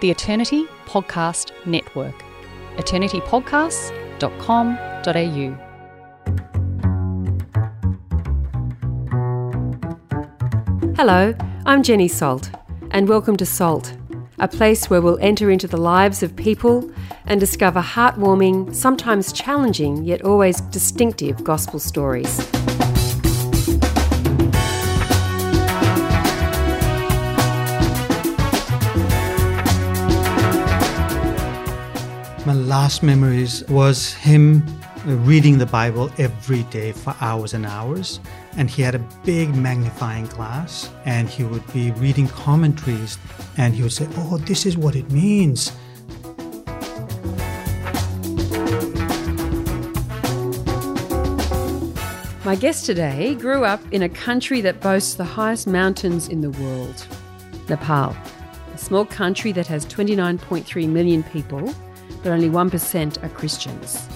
the Eternity Podcast Network. eternitypodcasts.com.au. Hello, I'm Jenny Salt, and welcome to Salt, a place where we'll enter into the lives of people and discover heartwarming, sometimes challenging, yet always distinctive gospel stories. Last memories was him uh, reading the Bible every day for hours and hours. And he had a big magnifying glass and he would be reading commentaries and he would say, Oh, this is what it means. My guest today grew up in a country that boasts the highest mountains in the world Nepal, a small country that has 29.3 million people, but only 1% are Christians.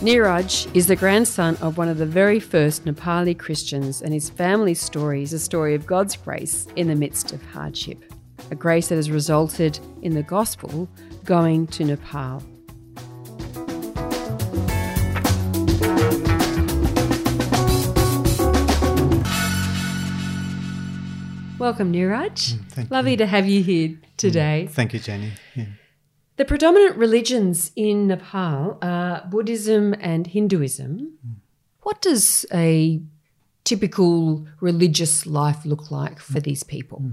Niraj is the grandson of one of the very first Nepali Christians, and his family's story is a story of God's grace in the midst of hardship, a grace that has resulted in the gospel going to Nepal. Welcome, Niraj. Mm, thank Lovely to have you here today. Thank you, Jenny. Yeah. The predominant religions in Nepal are Buddhism and Hinduism. What does a typical religious life look like for these people?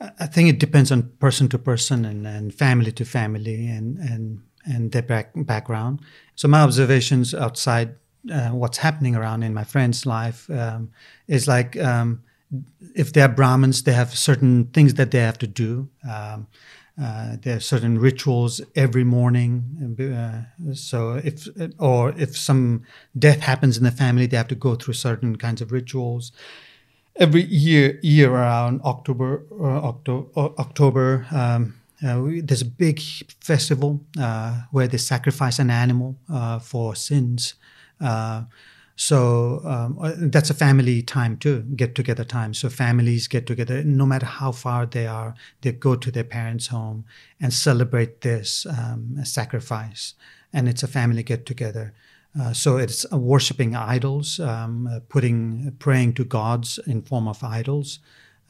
I think it depends on person to person and, and family to family and, and, and their back, background. So, my observations outside uh, what's happening around in my friend's life um, is like um, if they're Brahmins, they have certain things that they have to do. Um, uh, there are certain rituals every morning. Uh, so if or if some death happens in the family, they have to go through certain kinds of rituals. Every year, year around October, uh, Octo- October, um, uh, we, there's a big festival uh, where they sacrifice an animal uh, for sins. So um, that's a family time too, get together time. So families get together, no matter how far they are, they go to their parents' home and celebrate this um, sacrifice. And it's a family get together. Uh, so it's uh, worshiping idols, um, uh, putting, praying to gods in form of idols,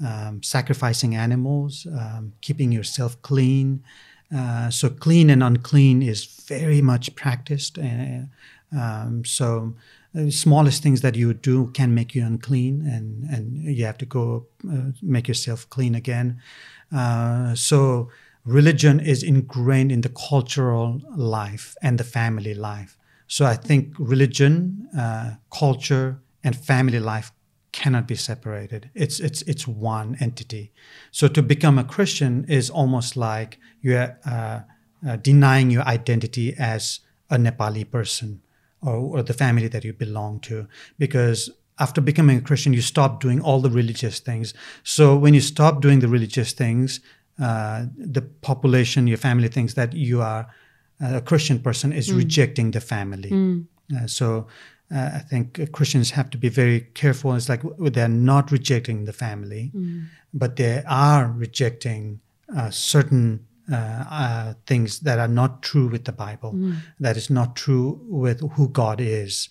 um, sacrificing animals, um, keeping yourself clean. Uh, so clean and unclean is very much practiced. Um, so the smallest things that you do can make you unclean and, and you have to go uh, make yourself clean again. Uh, so religion is ingrained in the cultural life and the family life. So I think religion, uh, culture, and family life cannot be separated. It's it's it's one entity. So to become a Christian is almost like you're uh, uh, denying your identity as a Nepali person or, or the family that you belong to because after becoming a Christian, you stop doing all the religious things. So when you stop doing the religious things, uh, the population, your family thinks that you are a Christian person is mm. rejecting the family. Mm. Uh, so uh, I think Christians have to be very careful. It's like they're not rejecting the family, mm. but they are rejecting uh, certain uh, uh, things that are not true with the Bible, mm. that is not true with who God is.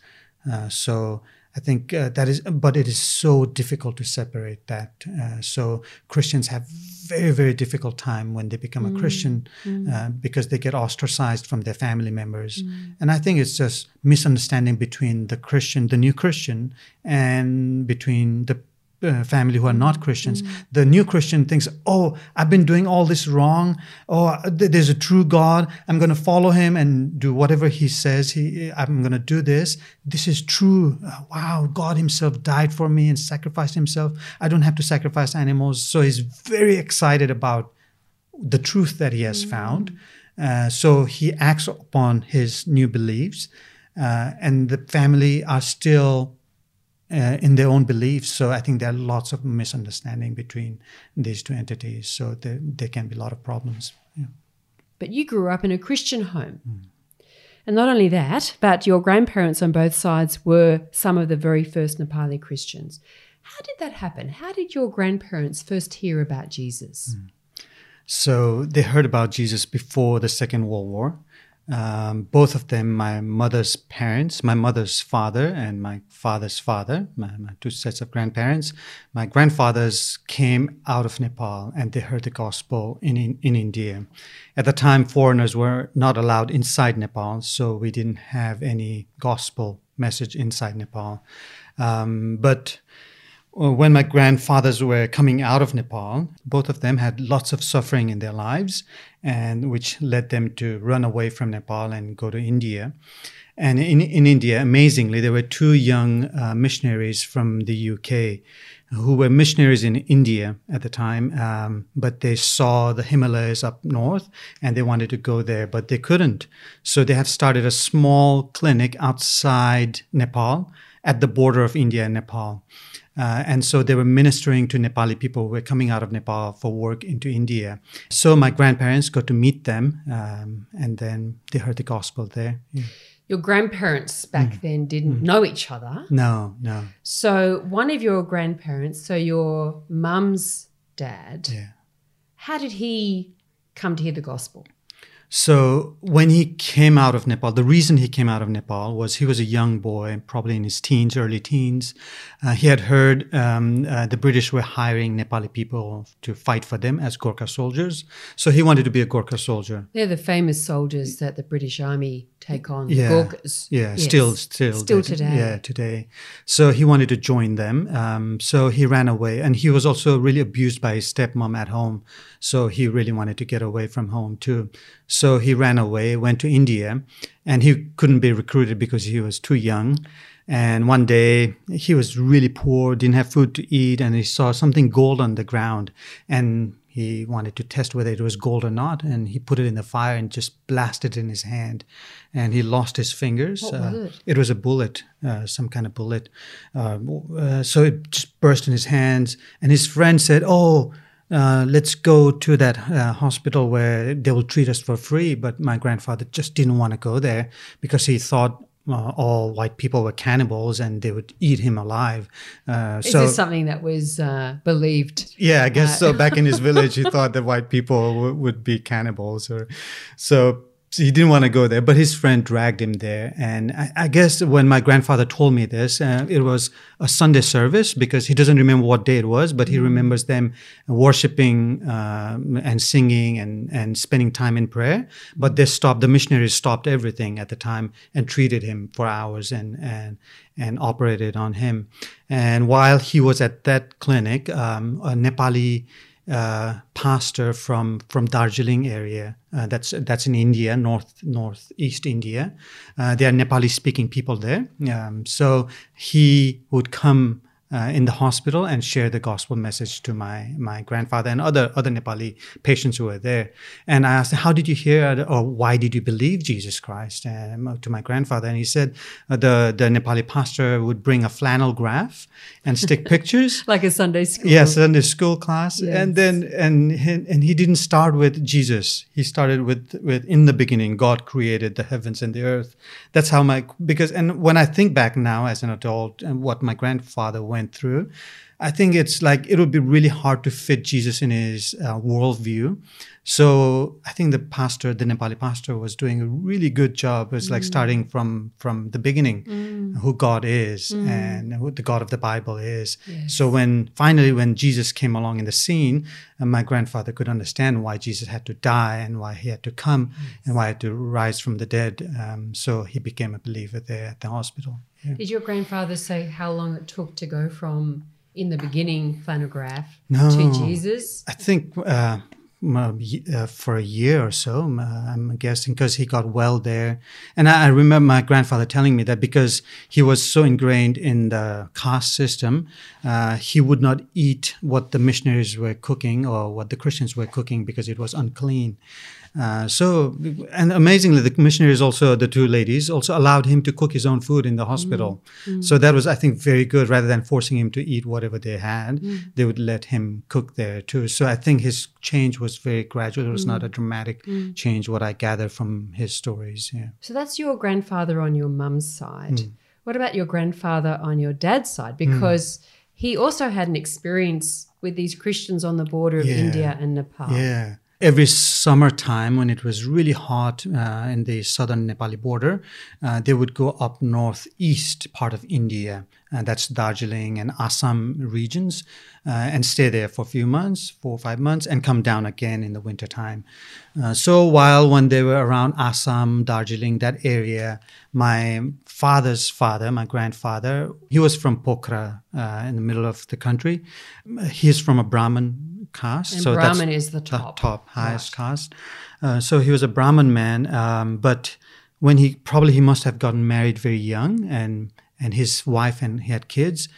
Uh, so I think uh, that is, but it is so difficult to separate that. Uh, so Christians have very, very difficult time when they become mm. a Christian mm. Uh, because they get ostracized from their family members. Mm. And I think it's just misunderstanding between the Christian, the new Christian, and between the uh, family who are not Christians. Mm. The new Christian thinks, oh, I've been doing all this wrong. Oh, th- there's a true God. I'm going to follow him and do whatever he says. He, I'm going to do this. This is true. Uh, wow, God himself died for me and sacrificed himself. I don't have to sacrifice animals. So he's very excited about the truth that he has mm. found. Uh, so he acts upon his new beliefs. Uh, and the family are still uh, in their own beliefs. So I think there are lots of misunderstanding between these two entities. So there, there can be a lot of problems. Yeah. But you grew up in a Christian home. Mm. And not only that, but your grandparents on both sides were some of the very first Nepali Christians. How did that happen? How did your grandparents first hear about Jesus? Mm. So they heard about Jesus before the Second World War. Um, both of them, my mother's parents, my mother's father and my father's father, my, my two sets of grandparents, my grandfathers came out of Nepal and they heard the gospel in, in, in India. At the time, foreigners were not allowed inside Nepal, so we didn't have any gospel message inside Nepal. Um, but when my grandfathers were coming out of Nepal, both of them had lots of suffering in their lives, and which led them to run away from Nepal and go to India. And in, in India, amazingly, there were two young uh, missionaries from the UK who were missionaries in India at the time, um, but they saw the Himalayas up north and they wanted to go there, but they couldn't. So they have started a small clinic outside Nepal at the border of India and Nepal. Uh, and so they were ministering to Nepali people who were coming out of Nepal for work into India. So my grandparents got to meet them, um, and then they heard the gospel there. Yeah. Your grandparents back then didn't know each other. No, no. So one of your grandparents, so your mum's dad, Yeah. how did he come to hear the gospel? So when he came out of Nepal, the reason he came out of Nepal was he was a young boy, probably in his teens, early teens. Uh, he had heard um, uh, the British were hiring Nepali people to fight for them as Gorkha soldiers. So he wanted to be a Gorkha soldier. They're the famous soldiers that the British Army take on, Yeah. Yeah, Yes. still, still, Still did- today. Yeah, today. So he wanted to join them. Um, so he ran away, and he was also really abused by his stepmom at home. So he really wanted to get away from home too. So he ran away, went to India, and he couldn't be recruited because he was too young. And one day he was really poor, didn't have food to eat, and he saw something gold on the ground, and he wanted to test whether it was gold or not, and he put it in the fire and just blasted it in his hand, and he lost his fingers. What was it? was a bullet, uh, some kind of bullet. Uh, uh, so it just burst in his hands, and his friend said, "Oh." Uh, let's go to that uh, hospital where they will treat us for free. But my grandfather just didn't want to go there because he thought uh, all white people were cannibals and they would eat him alive. Uh, Is so this something that was uh, believed? yeah, I guess Uh, so. Back in his village, he thought that white people w- would be cannibals, or so he didn't want to go there. But his friend dragged him there, and I, I guess when my grandfather told me this, uh, it was a Sunday service because he doesn't remember what day it was, but he remembers them worshiping um, and singing and and spending time in prayer. But they stopped. The missionaries stopped everything at the time and treated him for hours and and and operated on him. And while he was at that clinic, um, a Nepali uh, pastor from from Darjeeling area, uh, that's that's in India, north northeast India. Uh, there are Nepali speaking people there. Um, so he would come uh, in the hospital and share the gospel message to my my grandfather and other other Nepali patients who were there. And I asked, "How did you hear, or why did you believe Jesus Christ?" Um, to my grandfather, and he said, uh, "the the Nepali pastor would bring a flannel graph and stick pictures." Like a Sunday school? Yes, Sunday school class, Yes. and then and he, and he didn't start with Jesus. He started with with in the beginning, God created the heavens and the earth. That's how my because and when I think back now as an adult and what my grandfather went through, I think it's like it would be really hard to fit Jesus in his uh, worldview. So I think the pastor, the Nepali pastor, was doing a really good job. It was like starting from from the beginning, who God is and who the God of the Bible is. So when finally when Jesus came along in the scene, uh, my grandfather could understand why Jesus had to die and why he had to come and why he had to rise from the dead. Um, so he became a believer there at the hospital. Yeah. Did your grandfather say how long it took to go from in the beginning flannel graph No. to Jesus? I think uh, uh, uh, for a year or so, uh, I'm guessing, because he got well there. And I, I remember my grandfather telling me that because he was so ingrained in the caste system, uh, he would not eat what the missionaries were cooking or what the Christians were cooking because it was unclean. Uh, so, and amazingly, the missionaries also, the two ladies, also allowed him to cook his own food in the hospital. Mm, mm. So that was, I think, very good. Rather than forcing him to eat whatever they had, mm. they would let him cook there too. So I think his change was very gradual. It was not a dramatic change. What I gather from his stories. Yeah. So that's your grandfather on your mum's side. What about your grandfather on your dad's side? Because he also had an experience with these Christians on the border of Yeah. India and Nepal. Yeah. Every summertime when it was really hot uh, in the southern Nepali border, uh, they would go up northeast part of India, and that's Darjeeling and Assam regions, uh, and stay there for a few months, four or five months, and come down again in the wintertime. Uh, so while when they were around Assam, Darjeeling, that area, my father's father, my grandfather, he was from Pokhara uh, in the middle of the country. He's from a Brahmin caste. And so Brahmin that's is the top. top highest caste. Uh, so he was a Brahmin man, um, but when he probably he must have gotten married very young, and and his wife and he had kids,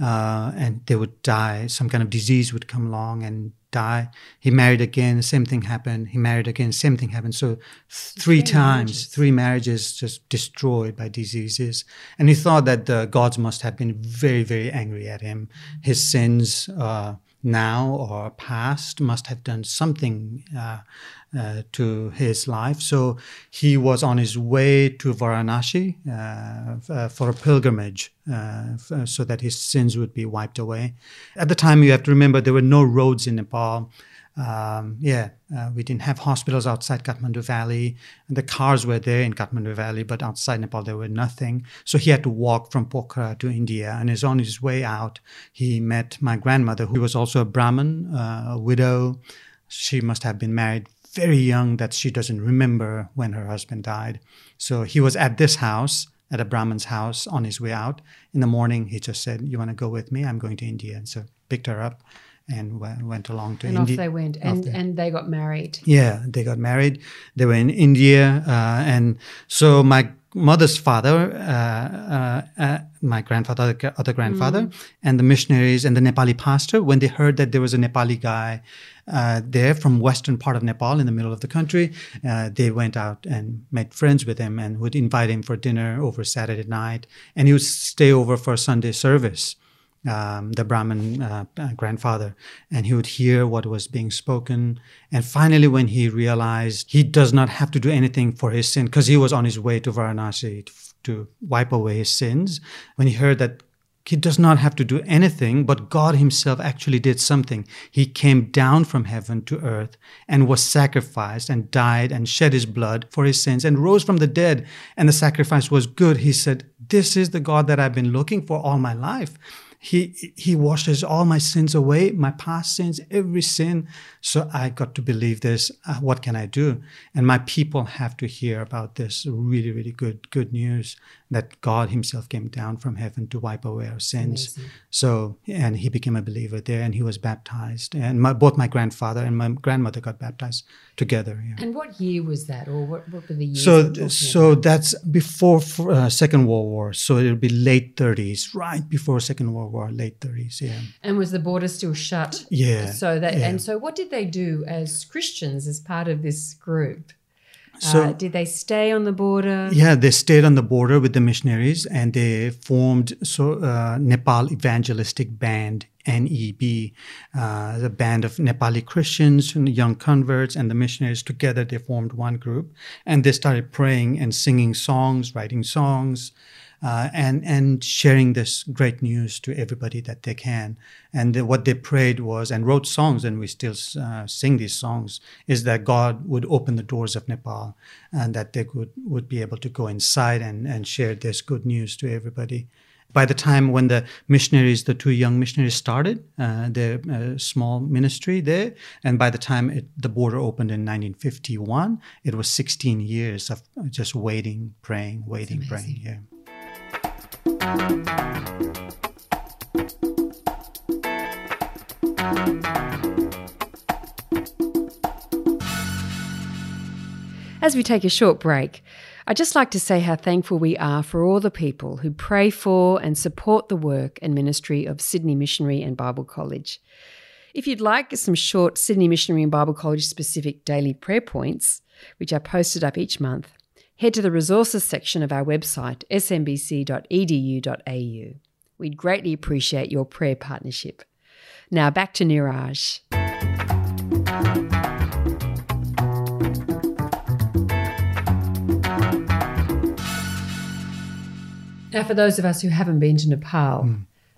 uh, and they would die. Some kind of disease would come along and die. He married again, the same thing happened. He married again, same thing happened. So three, times, marriages. three marriages just destroyed by diseases. And he thought that the gods must have been very, very angry at him. His sins. Uh, now or past must have done something uh, uh, to his life. So he was on his way to Varanasi uh, uh, for a pilgrimage uh, so that his sins would be wiped away. At the time, you have to remember there were no roads in Nepal. Um, yeah, uh, we didn't have hospitals outside Kathmandu Valley. And the cars were there in Kathmandu Valley, but outside Nepal there were nothing. So he had to walk from Pokhara to India. And is on his way out, he met my grandmother, who was also a Brahmin, uh, a widow. She must have been married very young that she doesn't remember when her husband died. So he was at this house, at a Brahmin's house, on his way out. In the morning, he just said, "You want to go with me? I'm going to India." And so picked her up and w- went along to India. And India. off they went, and they- and they got married. yeah, they got married. They were in India, uh, and so my mother's father, uh, uh, uh, my grandfather, other- other grandfather, and the missionaries and the Nepali pastor, when they heard that there was a Nepali guy uh, there from western part of Nepal in the middle of the country, uh, they went out and made friends with him and would invite him for dinner over Saturday night, and he would stay over for Sunday service um, the Brahmin uh, grandfather, and he would hear what was being spoken. And finally, when he realized he does not have to do anything for his sin, because he was on his way to Varanasi to, to wipe away his sins, when he heard that he does not have to do anything, but God Himself actually did something. He came down from heaven to earth and was sacrificed and died and shed His blood for His sins and rose from the dead. And the sacrifice was good. He said, This is the God that I've been looking for all my life. He, he washes all my sins away, my past sins, every sin. So I got to believe this. Uh, what can I do? And my people have to hear about this really, really good, good news that God Himself came down from heaven to wipe away our sins. So, and he became a believer there and he was baptized. And my, both my grandfather and my grandmother got baptized together. Yeah. And what year was that, or what, what were the years? So, so about? that's before uh, Second World War. So it'll be late 30s, right before Second World War, late 30s. Yeah. and was the border still shut? Yeah. So that yeah. and so, what did they do as Christians as part of this group? So- uh, did they stay on the border? Yeah, they stayed on the border with the missionaries and they formed so uh, Nepal Evangelistic Band NEB, uh, the band of Nepali Christians and young converts and the missionaries together. They formed one group and they started praying and singing songs, writing songs. Uh, and and sharing this great news to everybody that they can. And the- what they prayed was and wrote songs, and we still uh, sing these songs, is that God would open the doors of Nepal, and that they would would be able to go inside and and share this good news to everybody. By the time when the missionaries, the two young missionaries started uh, their uh, small ministry there, and by the time it, the border opened in 1951, it was 16 years of just waiting, praying, waiting, praying. Yeah. As we take a short break, I'd just like to say how thankful we are for all the people who pray for and support the work and ministry of Sydney Missionary and Bible College. If you'd like some short Sydney Missionary and Bible College specific daily prayer points, which are posted up each month, head to the resources section of our website, smbc.edu.au. We'd greatly appreciate your prayer partnership. Now back to Niraj. Now, for those of us who haven't been to Nepal,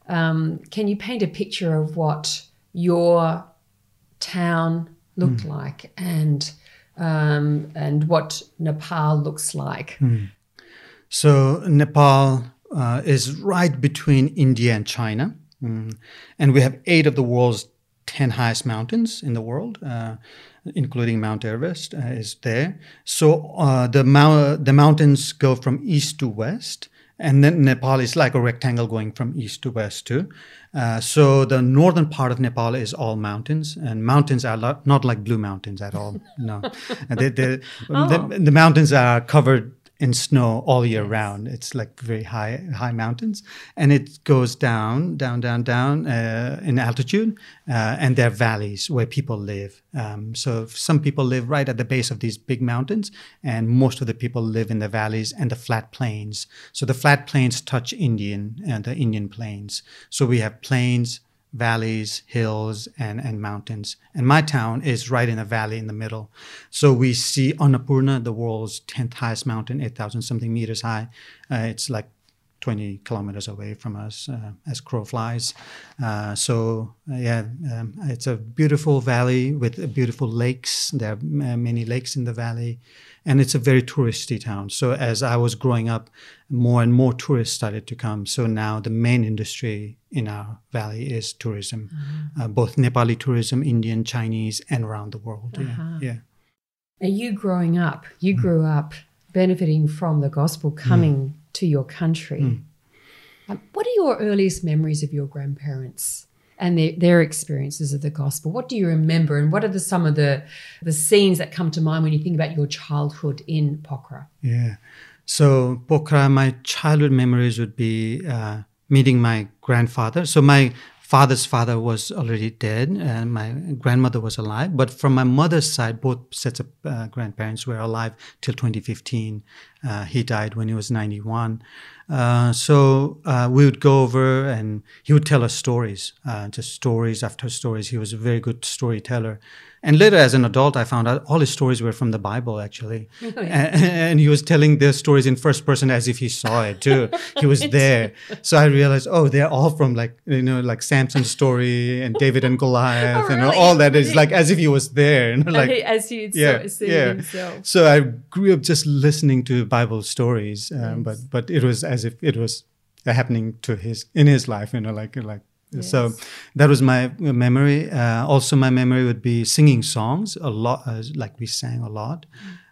um, can you paint a picture of what your town looked like and um, and what Nepal looks like. So Nepal uh, is right between India and China, Mm. and we have eight of the world's ten highest mountains in the world, uh, including Mount Everest uh, is there. So uh, the mou- the mountains go from east to west, and then Nepal is like a rectangle going from east to west too. Uh, so the northern part of Nepal is all mountains, and mountains are lo- not like blue mountains at all. No, they, they, Oh. the, the mountains are covered in snow all year round. It's like very high high mountains, and it goes down, down, down, down uh, in altitude, uh, and there are valleys where people live. Um, so some people live right at the base of these big mountains, and most of the people live in the valleys and the flat plains. So the flat plains touch Indian and the Indian plains. So we have plains, valleys, hills, and, and mountains. And my town is right in a valley in the middle. So we see Annapurna, the world's 10th highest mountain, 8,000 something meters high. Uh, it's like 20 kilometers away from us uh, as crow flies. Uh, so, uh, yeah, um, it's a beautiful valley with uh, beautiful lakes. There are uh, many lakes in the valley. And it's a very touristy town. So, as I was growing up, more and more tourists started to come. So, now the main industry in our valley is tourism, uh, both Nepali tourism, Indian, Chinese, and around the world. Yeah. yeah. Now, you growing up, you grew up benefiting from the gospel coming to your country. Um, what are your earliest memories of your grandparents and their, their experiences of the gospel? What do you remember, and what are the, some of the the scenes that come to mind when you think about your childhood in Pokhara? Yeah. So Pokhara, my childhood memories would be uh, meeting my grandfather. So my father's father was already dead, and my grandmother was alive. But from my mother's side, both sets of uh, grandparents were alive till 2015. Uh, he died when he was 91. Uh, so uh, we would go over, and he would tell us stories, uh, just stories after stories. He was a very good storyteller. And later, as an adult, I found out all his stories were from the Bible, actually. and, and he was telling their stories in first person as if he saw it too. He was there. So I realized, oh, they're all from like, you know, like Samson's story and David and Goliath Oh, and really? all that is like as if he was there. You know, like, as he yeah, seen yeah. himself. So I grew up just listening to Bible stories, um, but but it was as if it was happening to his in his life, you know, like like. So that was my memory. Uh, also, my memory would be singing songs a lot, uh, like we sang a lot.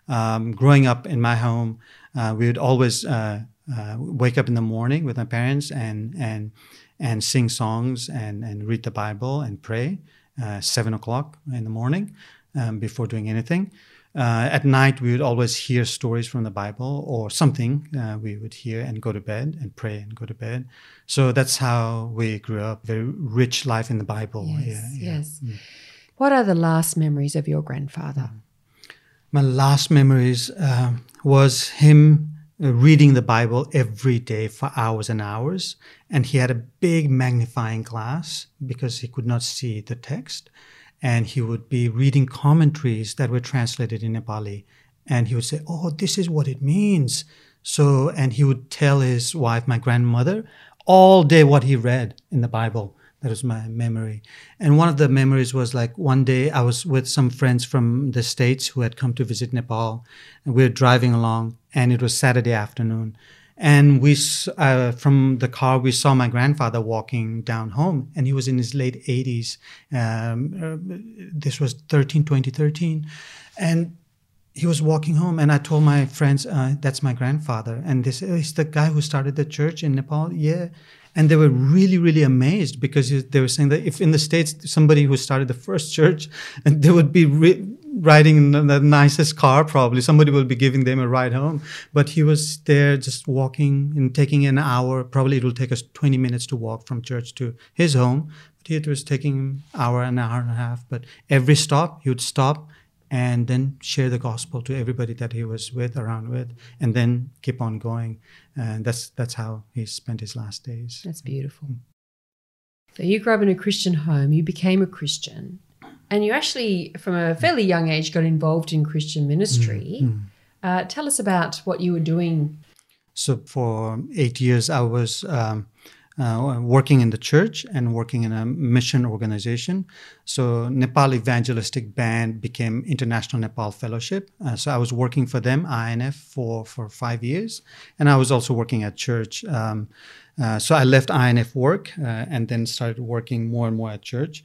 Um, growing up in my home, uh, we would always uh, uh, wake up in the morning with my parents and and and sing songs and and read the Bible and pray. Uh, seven o'clock in the morning um, before doing anything. Uh, at night, we would always hear stories from the Bible or something uh, we would hear and go to bed and pray and go to bed. So that's how we grew up. Very rich life in the Bible. Yes, Yeah, yeah. yes. What are the last memories of your grandfather? My last memories um, was him uh, reading the Bible every day for hours and hours. And he had a big magnifying glass because he could not see the text. And he would be reading commentaries that were translated in Nepali. And he would say, Oh, this is what it means. So, and he would tell his wife, my grandmother, all day what he read in the Bible. That was my memory. And one of the memories was like one day I was with some friends from the States who had come to visit Nepal. And we were driving along, and it was Saturday afternoon. And we, uh, from the car, we saw my grandfather walking down home, and he was in his late 80s. Um, uh, this was 13, 2013. And he was walking home and i told my friends uh, that's my grandfather and this oh, the guy who started the church in nepal yeah and they were really really amazed because they were saying that if in the states somebody who started the first church and they would be ri- riding in the- nicest car probably. Somebody will be giving them a ride home. But he was there just walking and taking an hour. Probably it will take us 20 minutes to walk from church to his home. But it was taking an hour and an hour and a half. But every stop he would stop and then share the gospel to everybody that he was with around with and then keep on going. And that's that's how he spent his last days. That's beautiful. So you grew up in a Christian home, you became a Christian, and you actually, from a fairly young age, got involved in Christian ministry. Uh, tell us about what you were doing. so for eight years i was um, uh, working in the church and working in a mission organization. So Nepal Evangelistic Band became International Nepal Fellowship. Uh, so I was working for them, INF, for, for five years. And I was also working at church. Um, uh, so I left INF work uh, and then started working more and more at church.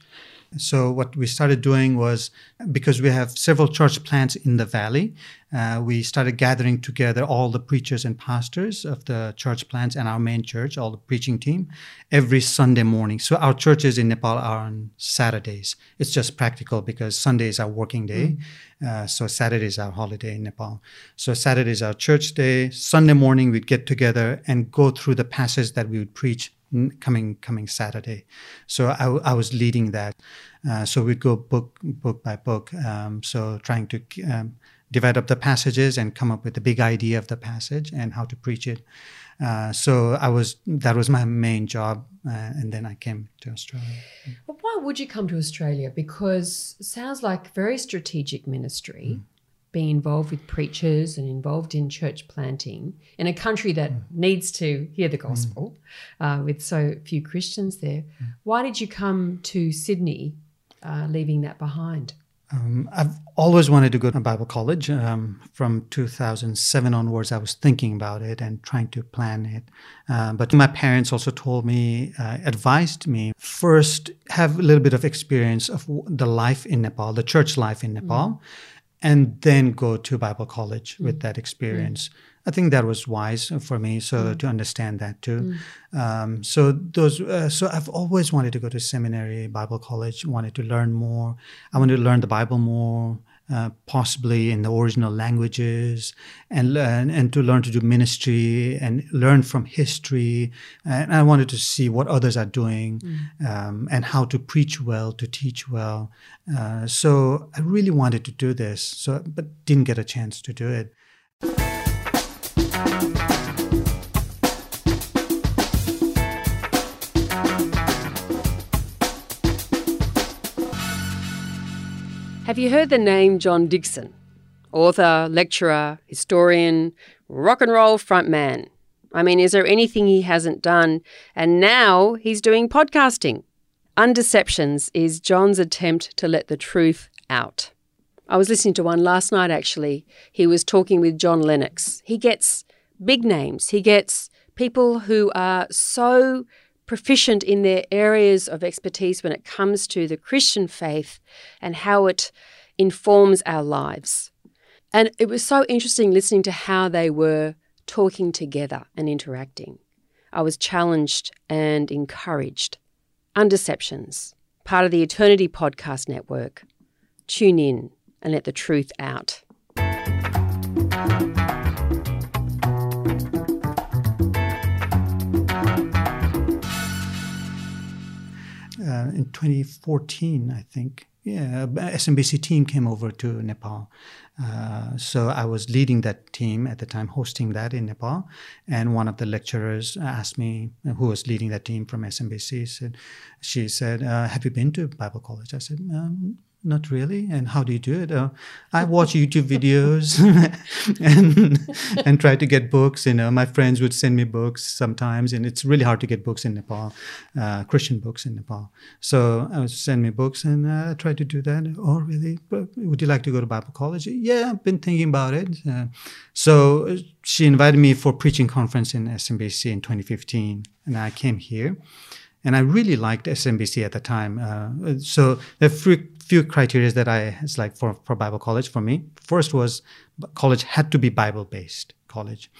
So what we started doing was because we have several church plants in the valley, uh, we started gathering together all the preachers and pastors of the church plants and our main church, all the preaching team, every Sunday morning. So our churches in Nepal are on Saturdays. It's just practical because Sunday is our working day. Mm. Uh, so Saturday is our holiday in Nepal. So Saturday is our church day. Sunday morning we'd get together and go through the passage that we would preach coming coming Saturday. So I, I was leading that. Uh, so we'd go book book by book. Um, so trying to um, divide up the passages and come up with the big idea of the passage and how to preach it. Uh, so I was that was my main job, uh, and then I came to Australia. But why would you come to Australia? Because sounds like very strategic ministry. Mm. Being involved with preachers and involved in church planting in a country that mm. needs to hear the gospel, mm. uh, with so few Christians there. Mm. Why did you come to Sydney, uh, leaving that behind? Um, I've always wanted to go to Bible college. Um, from 2007 onwards, I was thinking about it and trying to plan it. Uh, but my parents also told me, uh, advised me first have a little bit of experience of the life in Nepal, the church life in Nepal, mm. And then go to Bible college mm. with that experience. Mm. I think that was wise for me, so mm. to understand that too. Mm. Um, so those, uh, so I've always wanted to go to seminary, Bible college, wanted to learn more. I wanted to learn the Bible more, uh, possibly in the original languages, and learn and to learn to do ministry and learn from history. And I wanted to see what others are doing mm. um, and how to preach well, to teach well. Uh, so I really wanted to do this, so but didn't get a chance to do it. Have you heard the name John Dickson? Author, lecturer, historian, rock and roll frontman. I mean, is there anything he hasn't done? And now he's doing podcasting. Undeceptions is John's attempt to let the truth out. I was listening to one last night actually. He was talking with John Lennox. He gets big names, he gets people who are so proficient in their areas of expertise when it comes to the Christian faith and how it informs our lives. And it was so interesting listening to how they were talking together and interacting. I was challenged and encouraged. Undeceptions, part of the Eternity Podcast Network. Tune in and let the truth out. Uh, in 2014, I think. Yeah, SMBC team came over to Nepal. Uh, so I was leading that team at the time, hosting that in Nepal. And one of the lecturers asked me, who was leading that team from SMBC, said, she said, uh, "Have you been to Bible college?" I said, um, not really. And how do you do it? Uh, I watch YouTube videos and and try to get books. You know, my friends would send me books sometimes, and it's really hard to get books in Nepal, uh, Christian books in Nepal. So I would send me books, and uh, I try to do that. Oh, really? But would you like to go to Bible college? Yeah, I've been thinking about it. Uh, so she invited me for preaching conference in SMBC in 2015, and I came here and I really liked SMBC at the time. Uh, so the few criteria that I it's like for, for Bible college for me. First was college had to be Bible based college.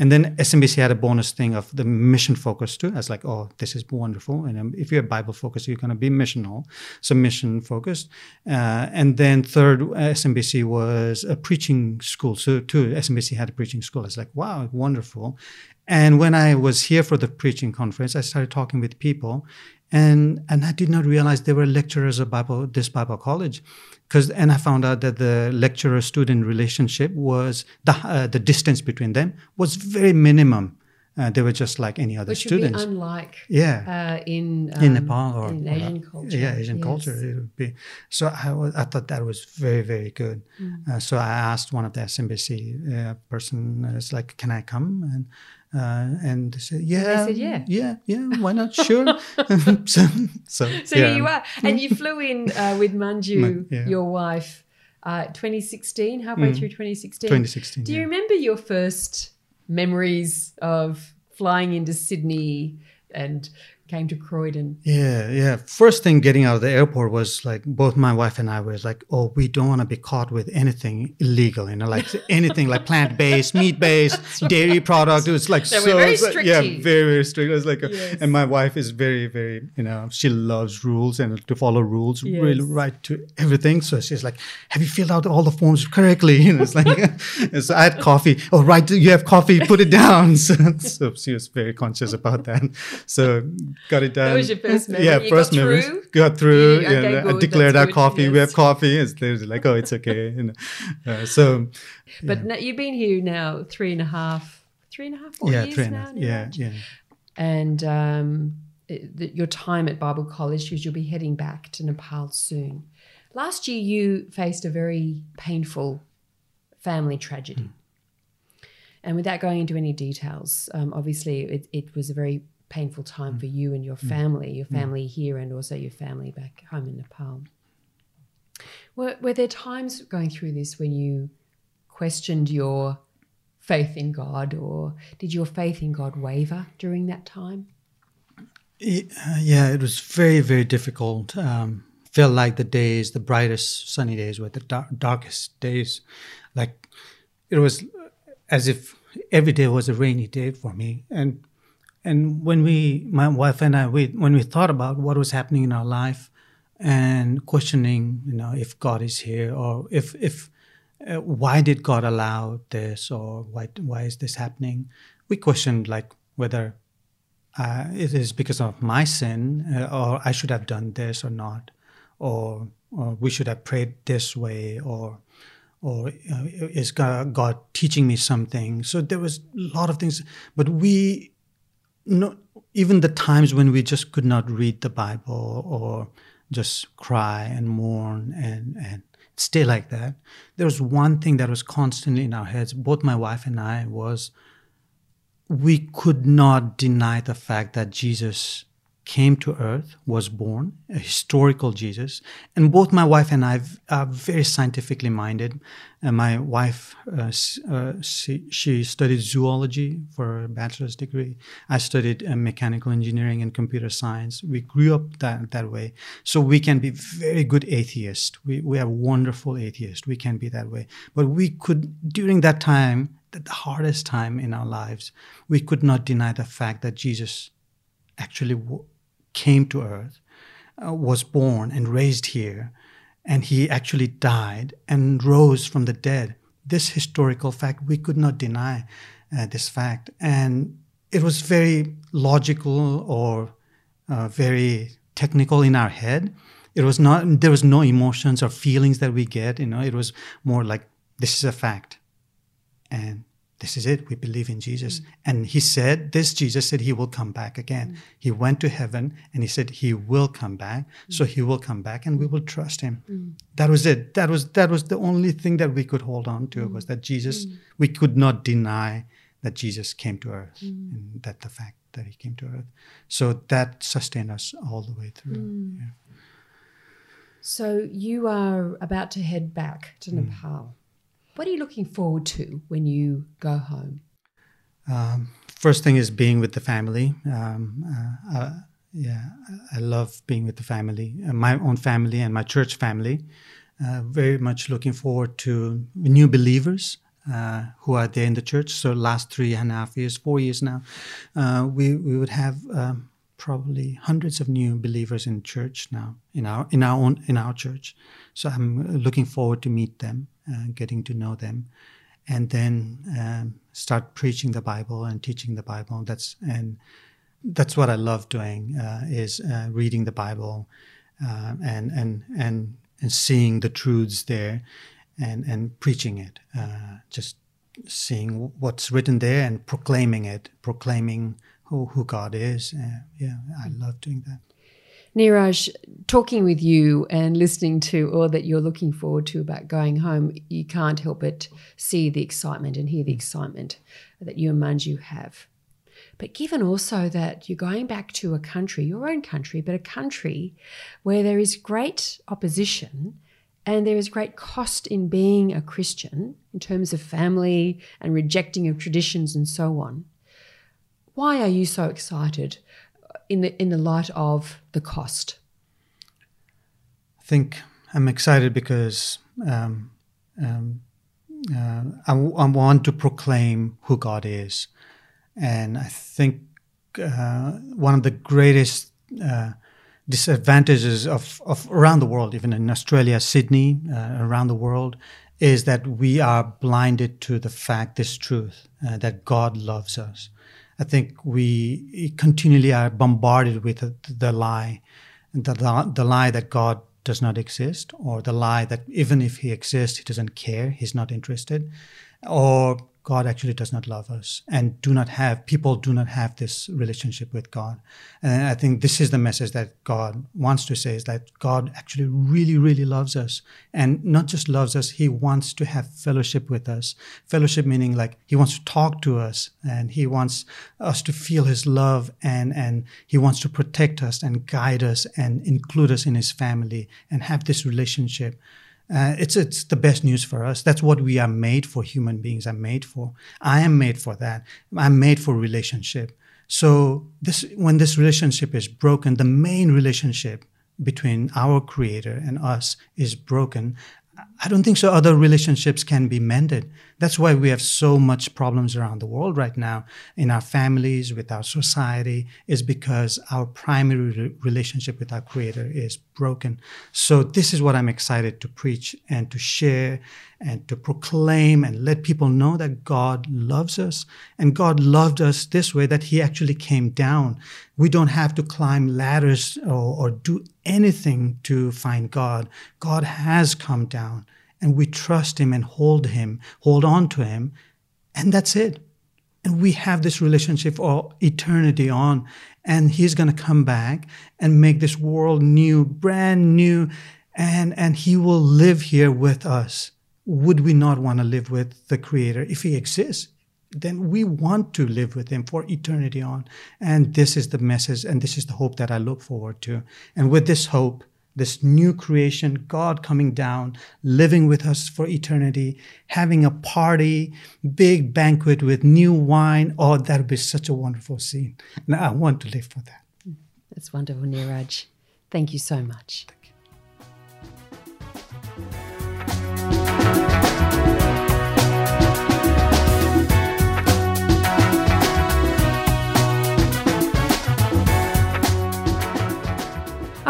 And then SMBC had a bonus thing of the mission focus too. I was like, oh, this is wonderful. And um, if you're Bible focused, you're going to be missional, so mission focused. Uh, and then third, SMBC was a preaching school. So too, SMBC had a preaching school. I was like, wow, wonderful. And when I was here for the preaching conference, I started talking with people, and and I did not realize they were lecturers of Bible this Bible college, because and I found out that the lecturer student relationship was the uh, the distance between them was very minimum. Uh, they were just like any other Which would be unlike yeah. uh, in in um, Nepal or in Asian culture. Yeah, Asian Yes. culture. It would be. So I was, I thought that was very very good. Mm. Uh, so I asked one of the SMBC uh, person, uh, it's like, can I come? And uh, and they said, yeah, said, yeah. yeah, yeah. Why not? Sure. so so, So yeah. here you are, and you flew in uh, with Manju, Ma- yeah. your wife, uh, 2016, halfway through 2016. 2016. Do you yeah. remember your first memories of flying into Sydney and came to Croydon? Yeah, yeah. First thing getting out of the airport was like both my wife and I was like, oh, we don't want to be caught with anything illegal, you know, like anything like plant based, meat based, dairy product. It was like They were so, very strict yeah, very very strict. It was like, a- Yes. and my wife is very very, you know, she loves rules and to follow rules, really right to everything. So she's like, have you filled out all the forms correctly? You know, it's like, so I had coffee. Oh, right, you have coffee. Put it down. So, so she was very conscious about that. So got it done. was your first memory? Yeah, You first got memory. through? Got through. You- okay, yeah, I declared our good, coffee. We have coffee. It's like, oh, it's okay. Uh, so But no, you've been here now three and a half, three and a half, four yeah, years three and now. nearly. Yeah, yeah. And um, it- that your time at Bible College, because you'll be heading back to Nepal soon. Last year, you faced a very painful family tragedy. And without going into any details, um, obviously it, it was a very painful time for you and your family, your family here and also your family back home in Nepal. Were, were there times going through this when you questioned your faith in God, or did your faith in God waver during that time? Uh, yeah, it was very, very difficult. Um, felt like the days, the brightest sunny days, were the dar- darkest days. Like it was as if every day was a rainy day for me. And and when we, my wife and I, we when we thought about what was happening in our life, and questioning, you know, if God is here or if if uh, why did God allow this or why why is this happening? We questioned like whether uh, it is because of my sin, uh, or I should have done this or not, or, or we should have prayed this way, or or uh, is God, God teaching me something? So there was a lot of things, but we, no, even the times when we just could not read the Bible or just cry and mourn and and stay like that. There was one thing that was constantly in our heads, both my wife and I, was we could not deny the fact that Jesus came to earth, was born, a historical Jesus. And both my wife and I are very scientifically minded. And my wife, uh, uh, she, she studied zoology for a bachelor's degree. I studied uh, mechanical engineering and computer science. We grew up that, that way. So we can be very good atheists. We, we are wonderful atheists. We can be that way. But we could, during that time, the hardest time in our lives, we could not deny the fact that Jesus actually came to earth, uh, was born and raised here, and he actually died and rose from the dead. This historical fact, we could not deny uh, this fact. And it was very logical or uh, very technical in our head. It was not, there was no emotions or feelings that we get, you know, it was more like, this is a fact and this is it we believe in jesus. Mm. And he said this jesus said he will come back again. Mm. He went to heaven and he said he will come back. Mm. So he will come back and we will trust him. That was it. That was that was the only thing that we could hold on to was that jesus we could not deny that jesus came to earth and that the fact that he came to earth. So that sustained us all the way through. Yeah. So you are about to head back to. Nepal. What are you looking forward to when you go home? Um, first thing is being with the family. Um, uh, uh, yeah, I love being with the family, uh, my own family and my church family. Uh, very much looking forward to new believers uh, who are there in the church. So last three and a half years, four years now, uh, we we would have um, probably hundreds of new believers in church now in our in our own in our church. So I'm looking forward to meet them, uh, getting to know them and then um, start preaching the Bible and teaching the Bible. That's and that's what I love doing uh, is uh, reading the Bible uh, and and and and seeing the truths there and and preaching it. Uh, just seeing what's written there and proclaiming it, proclaiming who, who God is. Uh, yeah, I love doing that. Niraj, talking with you and listening to all that you're looking forward to about going home, you can't help but see the excitement and hear the excitement that you and Manju have. But given also that you're going back to a country, your own country, but a country where there is great opposition and there is great cost in being a Christian in terms of family and rejecting of traditions and so on, why are you so excited in the in the light of the cost? I think I'm excited because um, um, uh, I, I, want to proclaim who God is, and I think uh, one of the greatest uh, disadvantages of, of around the world, even in Australia, Sydney, uh, around the world, is that we are blinded to the fact, this truth, uh, that God loves us. I think we continually are bombarded with the, lie, the, the lie that God does not exist, or the lie that even if He exists, He doesn't care, He's not interested, or God actually does not love us and do not have, people do not have this relationship with God. And I think this is the message that God wants to say is that God actually really, really loves us. And not just loves us, He wants to have fellowship with us. Fellowship meaning like He wants to talk to us and He wants us to feel His love and, and He wants to protect us and guide us and include us in His family and have this relationship. Uh, it's it's the best news for us. That's what we are made for. Human beings are made for. I am made for that. I'm made for relationship. So this when this relationship is broken, the main relationship between our creator and us is broken. I don't think so other relationships can be mended. That's why we have so much problems around the world right now in our families, with our society, is because our primary re- relationship with our creator is broken. So this is what I'm excited to preach and to share and to proclaim and let people know that God loves us and God loved us this way that he actually came down. We don't have to climb ladders or, or do anything to find God. God has come down and we trust him and hold him, hold on to him, and that's it. And we have this relationship for eternity on, and he's going to come back and make this world new, brand new, and, and he will live here with us. Would we not want to live with the Creator if he exists? Then we want to live with him for eternity on. And this is the message, and this is the hope that I look forward to. And with this hope, this new creation, God coming down, living with us for eternity, having a party, big banquet with new wine. Oh, that would be such a wonderful scene. And I want to live for that. That's wonderful, Niraj. Thank you so much.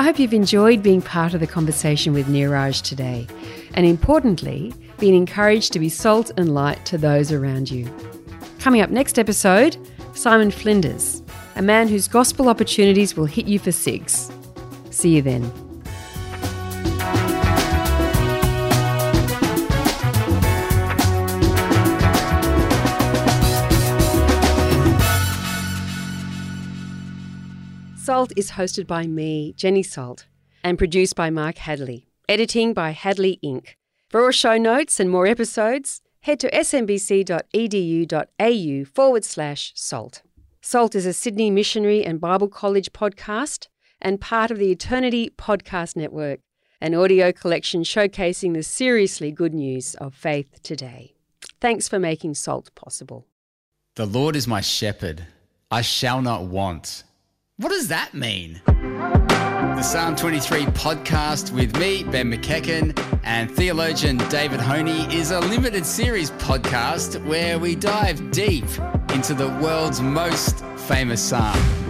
I hope you've enjoyed being part of the conversation with Niraj today, and importantly, being encouraged to be salt and light to those around you. Coming up next episode, Simon Flinders, a man whose gospel opportunities will hit you for six. See you then. Salt is hosted by me, Jenny Salt, and produced by Mark Hadley. Editing by Hadley Inc. For all show notes and more episodes, head to smbc.edu.au forward slash salt. Salt is a Sydney Missionary and Bible College podcast and part of the Eternity Podcast Network, an audio collection showcasing the seriously good news of faith today. Thanks for making Salt possible. The Lord is my shepherd, I shall not want. What does that mean? The Psalm 23 podcast with me, Ben McEachen, and theologian David Honey is a limited series podcast where we dive deep into the world's most famous psalm.